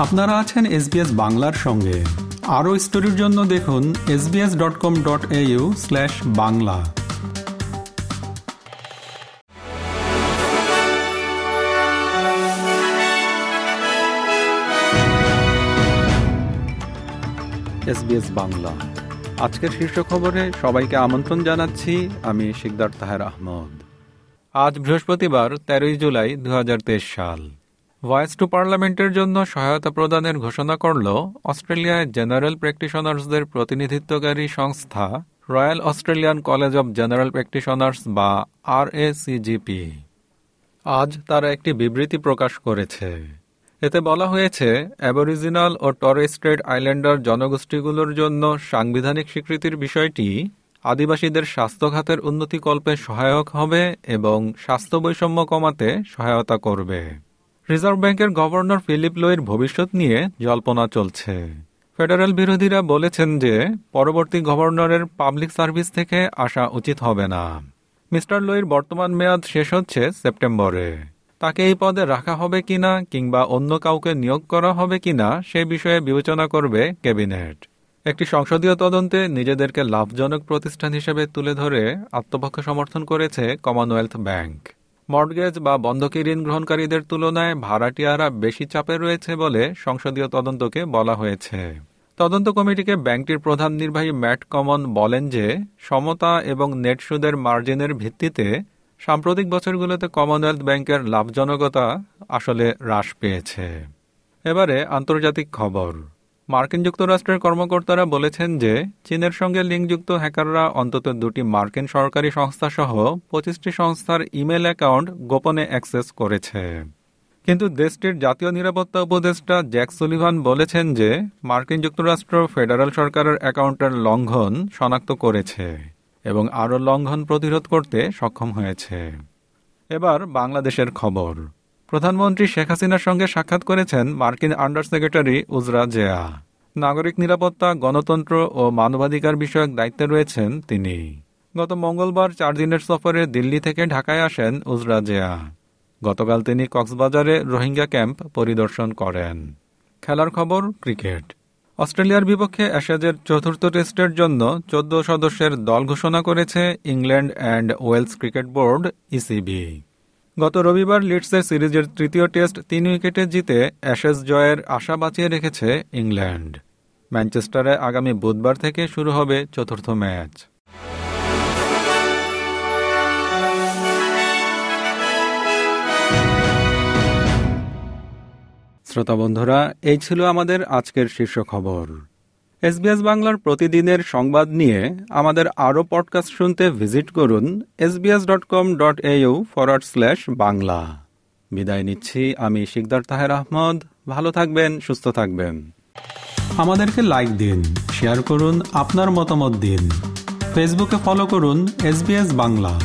আপনারা আছেন এসবিএস বাংলার সঙ্গে। আরও স্টোরির জন্য দেখুন SBS dot com dot A U slash Bangla. SBS Bangla. আজকের শীর্ষ খবরে সবাইকে আমন্ত্রণ জানাচ্ছি, আমি শিকদার তাহের আহমদ। আজ বৃহস্পতিবার, তেরোই জুলাই দু হাজার তেইশ সাল। ভয়েস টু পার্লামেন্টের জন্য সহায়তা প্রদানের ঘোষণা করল অস্ট্রেলিয়ায় জেনারেল প্র্যাকটিশনার্সদের প্রতিনিধিত্বকারী সংস্থা Royal Australian College of General Practitioners বা আর আজ তারা একটি বিবৃতি প্রকাশ করেছে। এতে বলা হয়েছে অ্যাবরিজিনাল ও টরেস্ট্রেট আইল্যান্ডার জনগোষ্ঠীগুলোর জন্য সাংবিধানিক স্বীকৃতির বিষয়টি আদিবাসীদের স্বাস্থ্য খাতের উন্নতিকল্পে সহায়ক হবে এবং স্বাস্থ্য বৈষম্য কমাতে সহায়তা করবে। রিজার্ভ ব্যাংকের গভর্নর ফিলিপ লোয়ের ভবিষ্যৎ নিয়ে জল্পনা চলছে। ফেডারেল বিরোধীরা বলেছেন যে, পরবর্তী গভর্নরের পাবলিক সার্ভিস থেকে আসা উচিত হবে না। মিস্টার লোয়ের বর্তমান মেয়াদ শেষ হচ্ছে সেপ্টেম্বরে। তাকে এই পদে রাখা হবে কিনা কিংবা অন্য কাউকে নিয়োগ করা হবে কিনা সে বিষয়ে বিবেচনা করবে ক্যাবিনেট। একটি সংসদীয় তদন্তে নিজেদেরকে লাভজনক প্রতিষ্ঠান হিসেবে তুলে ধরে আত্মপক্ষ সমর্থন করেছে কমনওয়েলথ ব্যাংক মর্টগেজ বা বন্ধকি ঋণ গ্রহণকারীদের তুলনায় ভাড়াটিয়ারা বেশি চাপে রয়েছে বলে সংসদীয় তদন্তকে বলা হয়েছে। তদন্ত কমিটিকে ব্যাংকটির প্রধান নির্বাহী ম্যাট কমন বলেন যে, সমতা এবং নেট সুদের মার্জিনের ভিত্তিতে সাম্প্রতিক বছরগুলোতে কমনওয়েলথ ব্যাংকের লাভজনকতা আসলে হ্রাস পেয়েছে। এবারে আন্তর্জাতিক খবর। মার্কিন যুক্তরাষ্ট্রের কর্মকর্তারা বলেছেন যে চীনের সঙ্গে লিঙ্কযুক্ত হ্যাকাররা অন্তত দুটি মার্কিন সরকারি সংস্থা সহ পঁচিশটি সংস্থার ইমেল অ্যাকাউন্ট গোপনে অ্যাক্সেস করেছে। কিন্তু দেশটির জাতীয় নিরাপত্তা উপদেষ্টা জ্যাক সুলিভান বলেছেন যে মার্কিন যুক্তরাষ্ট্র ফেডারেল সরকারের অ্যাকাউন্টের লঙ্ঘন শনাক্ত করেছে এবং আরও লঙ্ঘন প্রতিরোধ করতে সক্ষম হয়েছে। এবার বাংলাদেশের খবর। প্রধানমন্ত্রী শেখ হাসিনার সঙ্গে সাক্ষাৎ করেছেন মার্কিন আন্ডার সেক্রেটারি উজরা জেয়া। নাগরিক নিরাপত্তা, গণতন্ত্র ও মানবাধিকার বিষয়ক দায়িত্বে রয়েছেন তিনি। গত মঙ্গলবার চার দিনের সফরে দিল্লি থেকে ঢাকায় আসেন উজরা জেয়া। গতকাল তিনি কক্সবাজারে রোহিঙ্গা ক্যাম্প পরিদর্শন করেন। খেলার খবর, ক্রিকেট। অস্ট্রেলিয়ার বিপক্ষে অ্যাশেজের চতুর্থ টেস্টের জন্য চোদ্দ সদস্যের দল ঘোষণা করেছে England and Wales Cricket Board, ECB. গত রবিবার লিডসের সিরিজের তৃতীয় টেস্ট তিন উইকেটে জিতে অ্যাশেজ জয়ের আশা বাঁচিয়ে রেখেছে ইংল্যান্ড। ম্যানচেস্টারে আগামী বুধবার থেকে শুরু হবে চতুর্থ ম্যাচ। শ্রোতা বন্ধুরা, এই ছিল আমাদের আজকের শীর্ষ খবর। এসবিএস বাংলার প্রতিদিনের সংবাদ নিয়ে আমাদের আরও পডকাস্ট শুনতে ভিজিট করুন SBS dot com dot slash Bangla. বিদায় নিচ্ছি, আমি শিকদার তাহের আহমদ। ভালো থাকবেন, সুস্থ থাকবেন। আমাদেরকে লাইক দিন শেয়ার করুন, আপনার মতামত দিন। ফেসবুকে ফলো করুন এসবিএস বাংলা।